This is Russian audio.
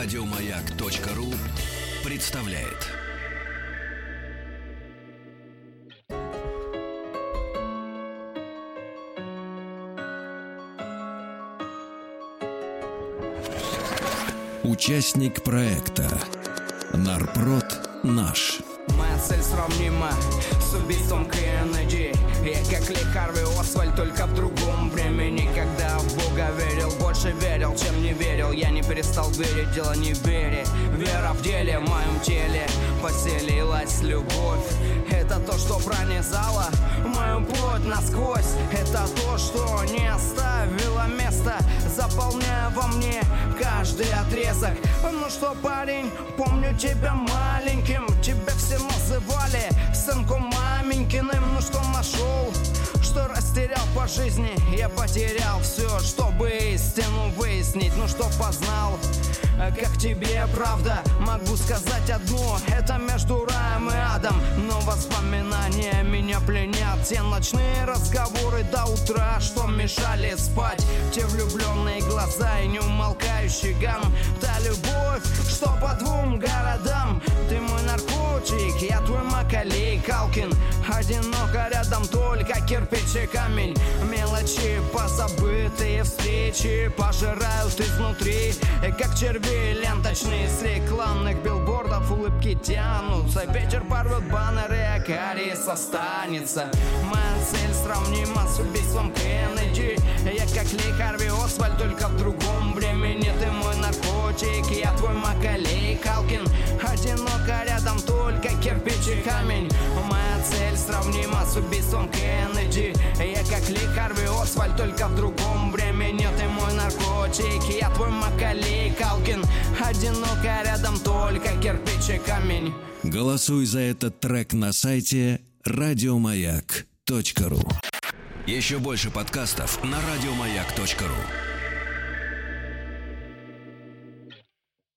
Радиомаяк.ру представляет. Участник проекта Нарпрод наш. Моя цель сравнима с убийством Кеннеди Я как Ли Харви Освальд, только в другом времени Когда чем не верил? Я не перестал верить, дело не в вере. Вера в деле, в моем теле. Поселилась любовь. Это то, что пронизало мою плоть насквозь. Это то, что не оставило места Заполняя во мне каждый отрезок. Ну что, парень, помню тебя маленьким. Тебя все называли сынком маменькиным. Ну что нашел, что растерял по жизни? Я потерял все, чтобы выяснить Ну что познал, как тебе правда? Могу сказать одно, это между раем и адом. Но воспоминания меня пленят. Те ночные разговоры до утра, что мешали спать. Те влюбленные глаза и неумолкающий гам. Та любовь, что по двум городам Макалей Калкин Одиноко рядом только кирпич и камень Мелочи позабытые встречи Пожирают изнутри, как черви ленточные С рекламных билбордов улыбки тянутся. Ветер порвет баннеры, а кариес останется. Моя цель сравнима с убийством Кеннеди. Я как Ли Харви Освальд, только в другом времени. Ты мой наркотик, я твой Макалей Калкин камень. Моя цель сравнима с убийством Кеннеди. Я как Ли Харви Освальд, только в другом времени. Ты мой наркотик, я твой Макалей Калкин. Одиноко рядом только кирпич и камень. Голосуй за этот трек на сайте радиомаяк.ру Еще больше подкастов на радиомаяк.ру